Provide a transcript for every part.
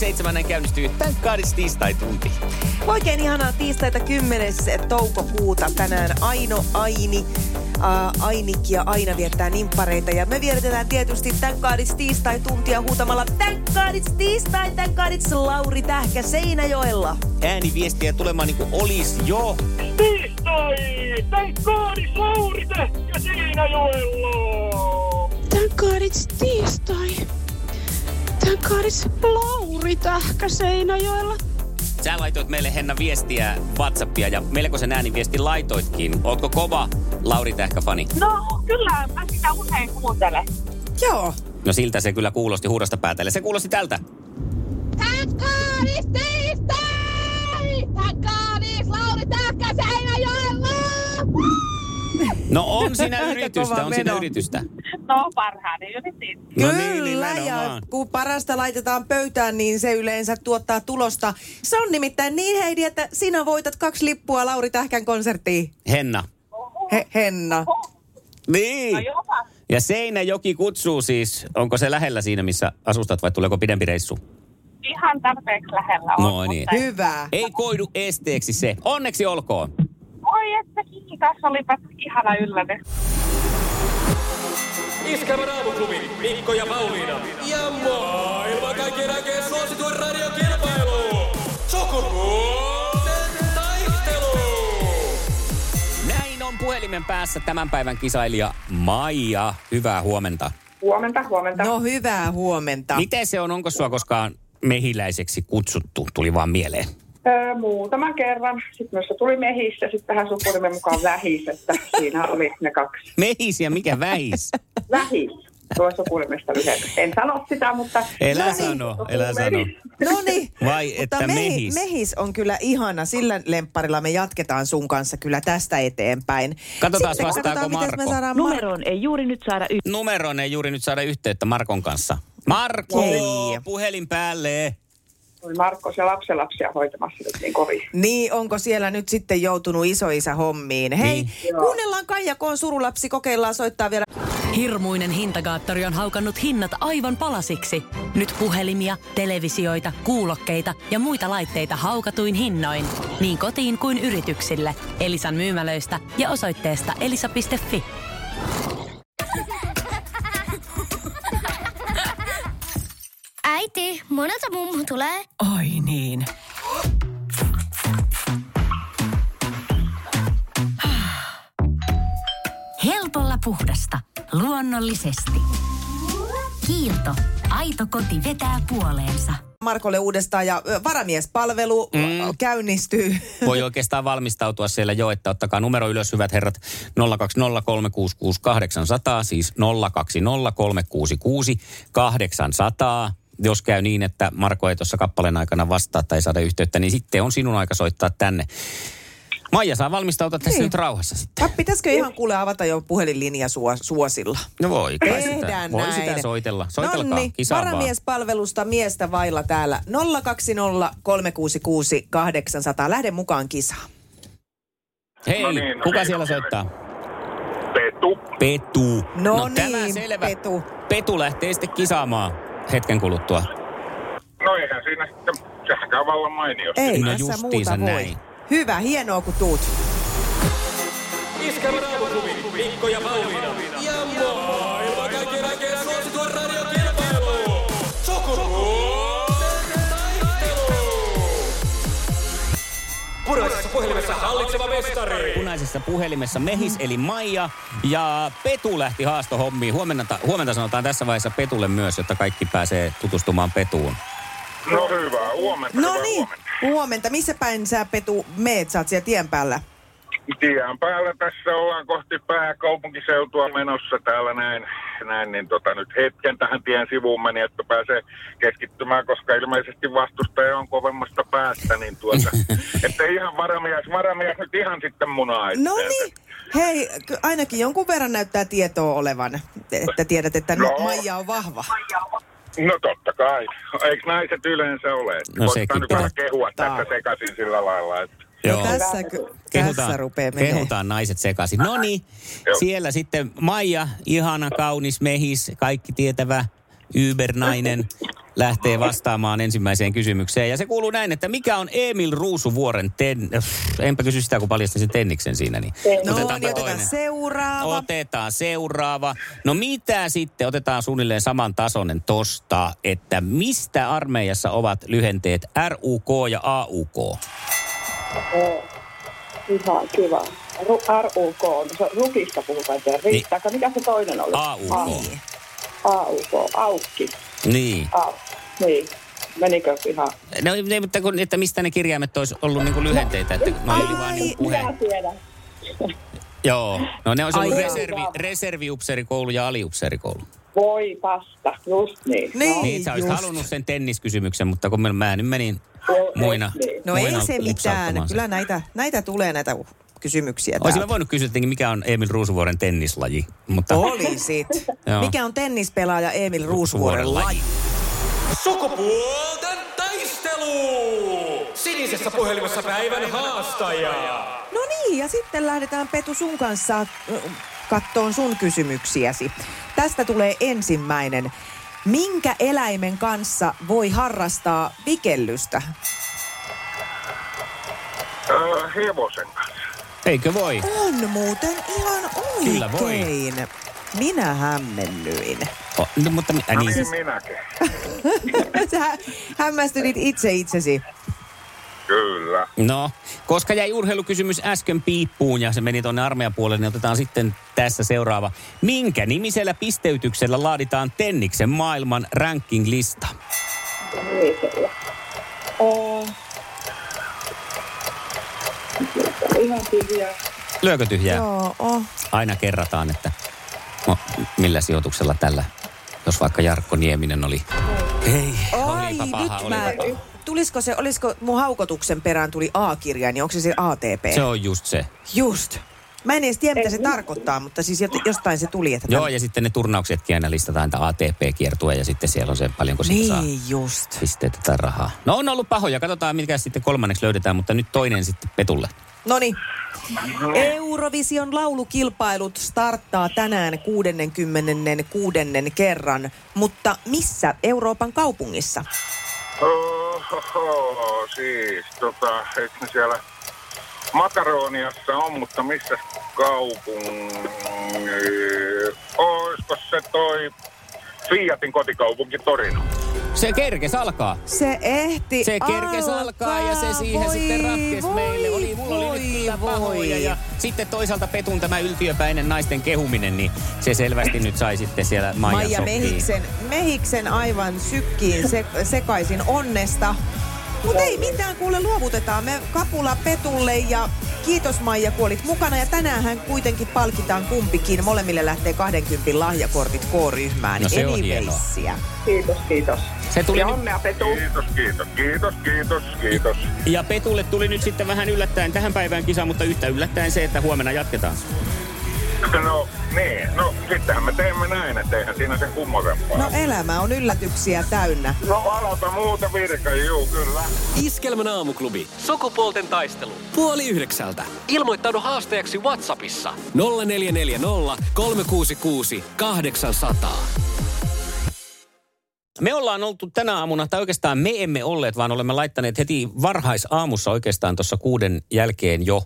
seitsemännen käynnistyy It's tiistai-tunti. Oikein ihanaa tiistaita 10. toukokuuta. Tänään Aino, Aini, äh, Ainikki ja Aina viettää nimppareita. Ja me vietetään tietysti Thank God It's tiistai-tuntia huutamalla Thank God It's tiistai, Thank God It's Lauri Tähkä Seinäjoella. Ääniviestiä tulemaan niin kuin olis jo. Tiistai! Thank God it's Lauri Tähkä Seinäjoella! Thank God it's tiistai. It's Lauri Tähkä Seinäjoella. Sä laitoit meille Henna viestiä Whatsappia ja melkoisen ääniviesti laitoitkin. Ootko kova Lauri Tähkä-fani? No, kyllä, mä sitä usein kuuntelen. Joo. No siltä se kyllä kuulosti huudosta päätelle. Se kuulosti tältä. Thank No on siinä yritystä, on siinä yritystä. No, parhaani yritin. No niin, Kyllä, ja kun parasta laitetaan pöytään, niin se yleensä tuottaa tulosta. Se on nimittäin niin, Heidi, että sinä voitat kaksi lippua Lauri Tähkän konserttiin. Henna. He, Henna. Niin. No jopa. Ja Seinäjoki kutsuu siis, onko se lähellä siinä, missä asustat vai tuleeko pidempi reissu? Ihan tarpeeksi lähellä on. No niin. mutta- Hyvä. Ei koidu esteeksi se. Onneksi olkoon. Oi, että kiitos, olipa ihana yllätys. Iskävä raamuklubi, Mikko ja Pauliina. Ja maailman kaikkien aikeen suosituen radiokilpailu. Sukupuolten taistelu. Näin on puhelimen päässä tämän päivän kisailija Maija. Hyvää huomenta. Huomenta, huomenta. No hyvää huomenta. Miten se on? Onko sua koskaan mehiläiseksi kutsuttu? Tuli vaan mieleen. Öö, muutaman kerran. Sitten myös tuli mehissä, sitten tähän sukulimen mukaan vähis, että siinä oli ne kaksi. Mehis ja mikä vähis? Vähis. Tuo sukulimesta lyhennys. En sano sitä, mutta... Elä No niin. sano, elä sano. No niin. Vai että Mutta mehis? mehis on kyllä ihana. Sillä lempparilla me jatketaan sun kanssa kyllä tästä eteenpäin. Katsotaan, Sitten vastaako katsotaan, miten me Marko. saadaan Numeroon ei juuri nyt saada yh- Numeroon ei juuri nyt saada yhteyttä Markon kanssa. Marko, puhelin päälle. Oli Markko ja lapsenlapsia hoitamassa nyt niin kovin. Niin, onko siellä nyt sitten joutunut isoisä hommiin? Hei, Niin. kuunnellaan Kaija, kun on surulapsi, kokeillaan soittaa vielä. Hirmuinen hintakaattori on haukannut hinnat aivan palasiksi. Nyt puhelimia, televisioita, kuulokkeita ja muita laitteita haukatuin hinnoin. Niin kotiin kuin yrityksille. Elisan myymälöistä ja osoitteesta elisa.fi. monelta mummu tulee? Oi niin. Helpolla puhdasta. Luonnollisesti. Kiilto. Aito koti vetää puoleensa. Markolle uudestaan ja varamiespalvelu mm. käynnistyy. Voi oikeastaan valmistautua siellä jo, että ottakaa numero ylös, hyvät herrat, 020366800, siis 020366800. Jos käy niin, että Marko ei tuossa kappaleen aikana vastaa tai saada yhteyttä, niin sitten on sinun aika soittaa tänne. Maija saa valmistautua tässä Niin. nyt rauhassa sitten. Vai Pitäisikö ihan kuule avata jo puhelinlinja suo, suosilla? No voi kai sitä, voi näin. sitä soitella. Soitelkaa, Nonni, kisaa vaan. varamiespalvelusta miestä vailla täällä 020 366 800. Lähde mukaan kisaan. Hei, No niin, no kuka niin, siellä no niin. soittaa? Petu. Petu. No tämä niin, selvä. Petu. Petu lähtee sitten kisaamaan hetken kuluttua. No eihän siinä sitten, sehän käy vallan mainiosti. Ei No tässä justiinsa muuta voi. näin. Hyvä, hienoa kun tuut. Iskävä raamuklubi, Mikko ja Pauliina. Ja maailman kaikkien aikeen suosituen radiokilpailu. Puraisessa puhelimessa hallitseva mestari. Punaisessa puhelimessa Mehis eli Maija ja Petu lähti haastohommiin. Huomenta, huomenta sanotaan tässä vaiheessa Petulle myös, jotta kaikki pääsee tutustumaan Petuun. No hyvää huomenta, No hyvää niin, huomenta. huomenta. Missä päin sä Petu meet? Sä oot siellä tien päällä. Tien päällä tässä ollaan kohti pääkaupunkiseutua menossa täällä näin, näin niin tota, nyt hetken tähän tien sivuun meni, että pääsee keskittymään, koska ilmeisesti vastustaja on kovemmasta päästä, niin tuota, että ihan varamies, varamies nyt ihan sitten munaa No niin. Hei, ainakin jonkun verran näyttää tietoa olevan, että tiedät, että no. Maija on vahva. No totta kai. Eikö naiset yleensä ole? No Koittaa sekin nyt vähän kehua tässä sekaisin sillä lailla, että Joo. Tässä, ky- tässä Kehutaan, rupeaa menee. kehutaan naiset sekaisin. No niin, siellä sitten Maija, ihana, kaunis, mehis, kaikki tietävä Uber-nainen lähtee vastaamaan ensimmäiseen kysymykseen. Ja se kuuluu näin, että mikä on Emil Ruusuvuoren ten... Enpä kysy sitä, kun paljastin sen tenniksen siinä. Niin No Otetaanpa niin, otetaan toinen. seuraava. Otetaan seuraava. No mitä sitten, otetaan suunnilleen saman tasoinen tosta, että mistä armeijassa ovat lyhenteet RUK ja AUK? Ihan kiva. RUK, no se rukista puhutaan, että riittääkö? Mikä se toinen oli? AUK. AUK, aukki. Niin. Niin. Menikö ihan? No, ne, mutta kun, että mistä ne kirjaimet olisi ollut niin kuin lyhenteitä, että no oli vain niin puhe. Minä tiedän. Joo, no ne olisi ollut Ai reservi, reserviupseerikoulu ja aliupseerikoulu. Voi pasta, just niin. Niin. Niin, sä olisit just. halunnut sen tenniskysymyksen, mutta kun mä, mä nyt menin Joo, muina, niin. No muina ei se mitään. Kyllä näitä, näitä tulee näitä kysymyksiä Olisin voinut kysyä, tietenkin, mikä on Emil Ruusuvuoren tennislaji, mutta Olisit. Mikä on tennispelaaja Emil Ruusvuoren laji? Sukupuolten taistelu! Sinisessä puhelimessa päivän haastaja. No niin, ja sitten lähdetään Petu sun kanssa äh, kattoon sun kysymyksiäsi. Tästä tulee ensimmäinen. Minkä eläimen kanssa voi harrastaa vikellystä? öö, hevosen kanssa. eikö voi? On muuten ihan Kyllä voi. oikein. Minä hämmennyin. O, no, mutta, äh, No niin, niin, siis, minäkin. Sä hämmästyit itse itsesi. Kyllä. no, koska jäi urheilukysymys äsken piippuun ja se meni tuonne armeijapuolelle, niin otetaan sitten tässä seuraava. Minkä nimisellä pisteytyksellä laaditaan Tenniksen maailman ranking-lista? Oo. Ihan tyhjää. Lyökö tyhjää? Joo, oh. Aina kerrataan, että no, millä sijoituksella tällä, jos vaikka Jarkko Nieminen oli. Ei, Ai, olipa paha, nyt olipa mä... paha. Tulisiko se, olisiko mun haukotuksen perään tuli A-kirja, niin onko se se ATP? Se on just se. Just. Mä en edes tiedä, mitä se tarkoittaa, mutta siis jostain se tuli. Että Joo, tämän- ja sitten ne turnauksetkin aina listataan, että ATP-kiertue ja sitten siellä on se paljonko siitä saa Niin just. pisteitä tai rahaa. No on ollut pahoja, katsotaan mitkä sitten kolmanneksi löydetään, mutta nyt toinen sitten Petulle. Noni. Eurovision laulukilpailut starttaa tänään 66. kerran, mutta missä Euroopan kaupungissa? Ohoho, siis tota, eikö siellä Makaroniassa on, mutta missä kaupungin... Olisiko se toi Fiatin kotikaupunki Torino? Se kerkes alkaa. Se ehti Se kerkes alkaa ja se siihen Voi, sitten ratkes voi, meille. Oli, mulla oli voi, nyt kyllä voi. pahoja. Ja sitten toisaalta Petun tämä yltiöpäinen naisten kehuminen, niin se selvästi nyt sai sitten siellä Maija sokkiin. Mehiksen, Mehiksen aivan sykkiin se, sekaisin onnesta. Mutta ei mitään, kuule luovutetaan me kapula Petulle ja kiitos Maija, kun olit mukana. Ja tänään kuitenkin palkitaan kumpikin. Molemmille lähtee 20 lahjakortit K-ryhmään. No se on hienoa. Kiitos, kiitos. Se tuli ja onnea Petu. Kiitos, kiitos, kiitos, kiitos, kiitos. Ja Petulle tuli nyt sitten vähän yllättäen tähän päivään kisa, mutta yhtä yllättäen se, että huomenna jatketaan. No niin, no sittenhän me teemme näin, että eihän siinä sen kummosempaa. No elämä on yllätyksiä täynnä. No aloita muuta virka, juu, kyllä. Iskelmän aamuklubi. Sukupuolten taistelu. Puoli yhdeksältä. Ilmoittaudu haastajaksi Whatsappissa. 0440 366 800. Me ollaan oltu tänä aamuna, tai oikeastaan me emme olleet, vaan olemme laittaneet heti varhaisaamussa oikeastaan tuossa kuuden jälkeen jo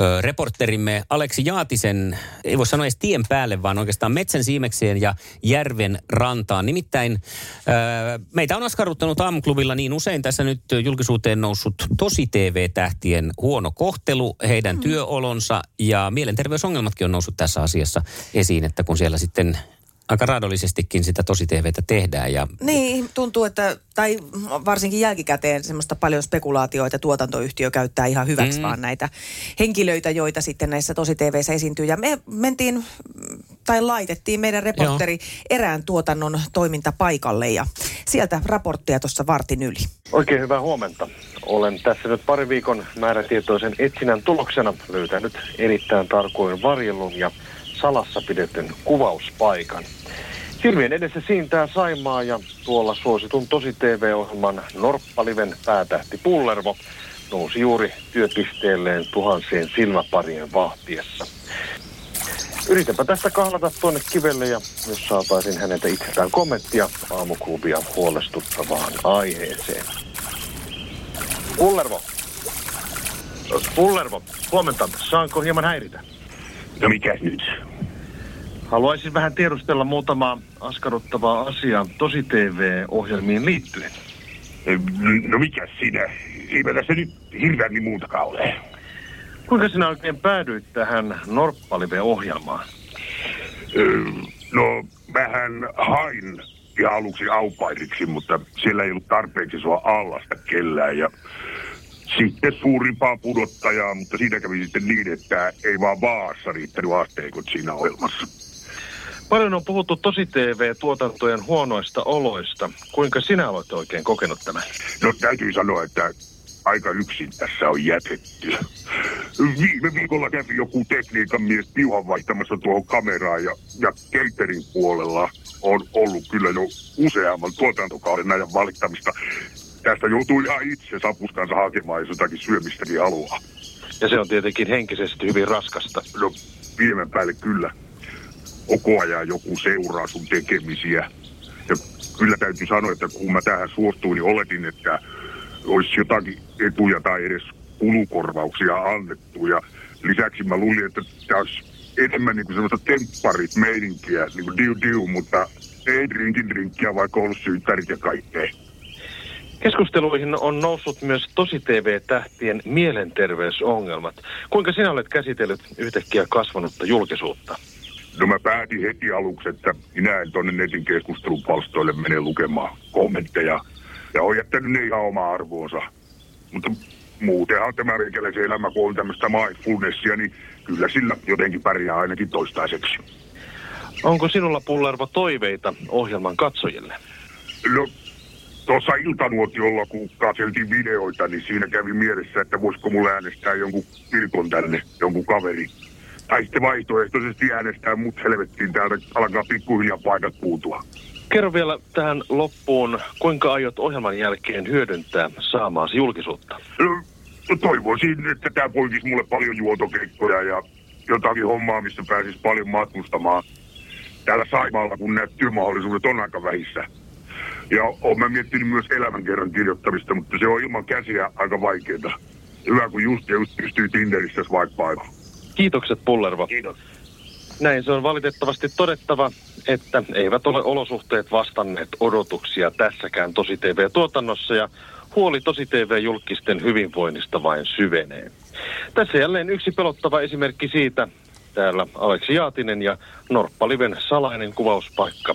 ö, reporterimme Aleksi Jaatisen, ei voi sanoa edes tien päälle, vaan oikeastaan metsän siimekseen ja järven rantaan. Nimittäin ö, meitä on askarruttanut aamuklubilla niin usein tässä nyt julkisuuteen noussut tosi TV-tähtien huono kohtelu, heidän mm. työolonsa ja mielenterveysongelmatkin on noussut tässä asiassa esiin, että kun siellä sitten aika raadollisestikin sitä tosi TVtä tehdään. Ja Niin, tuntuu, että, tai varsinkin jälkikäteen semmoista paljon spekulaatioita, että tuotantoyhtiö käyttää ihan hyväksi mm. vaan näitä henkilöitä, joita sitten näissä tosi TVissä esiintyy. Ja me mentiin, tai laitettiin meidän reporteri Joo. erään tuotannon toimintapaikalle ja sieltä raporttia tuossa vartin yli. Oikein hyvää huomenta. Olen tässä nyt pari viikon määrätietoisen etsinnän tuloksena löytänyt erittäin tarkoin varjelun ja salassa pidetyn kuvauspaikan. Silmien edessä siintää Saimaa ja tuolla suositun tosi TV-ohjelman Norppaliven päätähti Pullervo nousi juuri työpisteelleen tuhansien silmäparien vahtiessa. Yritänpä tästä kahlata tuonne kivelle ja jos saataisiin häneltä itseltään kommenttia aamuklubia huolestuttavaan aiheeseen. Pullervo. Pullervo, huomenta. Saanko hieman häiritä? No mikä nyt? Haluaisin vähän tiedustella muutamaa askarruttavaa asiaa tosi TV-ohjelmiin liittyen. No mikä sinä? Eipä tässä nyt hirveän niin muutakaan ole. Kuinka sinä oikein päädyit tähän Norppalive-ohjelmaan? No, mähän hain ihan aluksi aupairiksi, mutta siellä ei ollut tarpeeksi sua allasta kellään ja sitten suurimpaa pudottajaa, mutta siitä kävi sitten niin, että ei vaan Vaassa riittänyt asteikot siinä ohjelmassa. Paljon on puhuttu tosi TV-tuotantojen huonoista oloista. Kuinka sinä olet oikein kokenut tämän? No täytyy sanoa, että aika yksin tässä on jätetty. Viime viikolla kävi joku tekniikan mies piuhan vaihtamassa tuohon kameraan ja, ja caterin puolella on ollut kyllä jo useamman tuotantokauden ajan valittamista. Tästä joutuu ihan itse sapuskansa hakemaan, jos jotakin syömistäkin haluaa. Ja se on tietenkin henkisesti hyvin raskasta. No, pienen päälle kyllä koko ajan joku seuraa sun tekemisiä. Ja kyllä täytyy sanoa, että kun mä tähän suostuin, niin oletin, että olisi jotakin etuja tai edes kulukorvauksia annettu. Ja lisäksi mä luulin, että tämä olisi enemmän niin kuin semmoista tempparit meininkiä, niin kuin diu diu, mutta ei drinkin drinkkiä, vaikka ollut syyttärit ja kaikkea. Keskusteluihin on noussut myös tosi TV-tähtien mielenterveysongelmat. Kuinka sinä olet käsitellyt yhtäkkiä kasvanutta julkisuutta? No mä päätin heti aluksi, että minä en tonne netin keskustelupalstoille mene lukemaan kommentteja. Ja on jättänyt ne ihan oma arvoonsa. Mutta muutenhan tämä meikäläisen elämä, kun on tämmöistä mindfulnessia, niin kyllä sillä jotenkin pärjää ainakin toistaiseksi. Onko sinulla pullerva toiveita ohjelman katsojille? No, tuossa iltanuotiolla, kun katseltiin videoita, niin siinä kävi mielessä, että voisiko mulle äänestää jonkun Pirkon tänne, jonkun kaveri tai sitten vaihtoehtoisesti äänestää mut helvettiin täältä alkaa pikkuhiljaa paikat puutua. Kerro vielä tähän loppuun, kuinka aiot ohjelman jälkeen hyödyntää saamaasi julkisuutta? No, toivoisin, että tämä poikisi mulle paljon juotokeikkoja ja jotakin hommaa, missä pääsis paljon matkustamaan. Täällä Saimaalla, kun nämä työmahdollisuudet on aika vähissä. Ja olen mä miettinyt myös elämänkerran kirjoittamista, mutta se on ilman käsiä aika vaikeaa. Hyvä, kun just, just pystyy Tinderissä swipe Kiitokset Pullervo. Kiitos. Näin se on valitettavasti todettava, että eivät ole olosuhteet vastanneet odotuksia tässäkään Tosi TV-tuotannossa ja huoli Tosi TV-julkisten hyvinvoinnista vain syvenee. Tässä jälleen yksi pelottava esimerkki siitä, täällä Aleksi Jaatinen ja Norppaliven salainen kuvauspaikka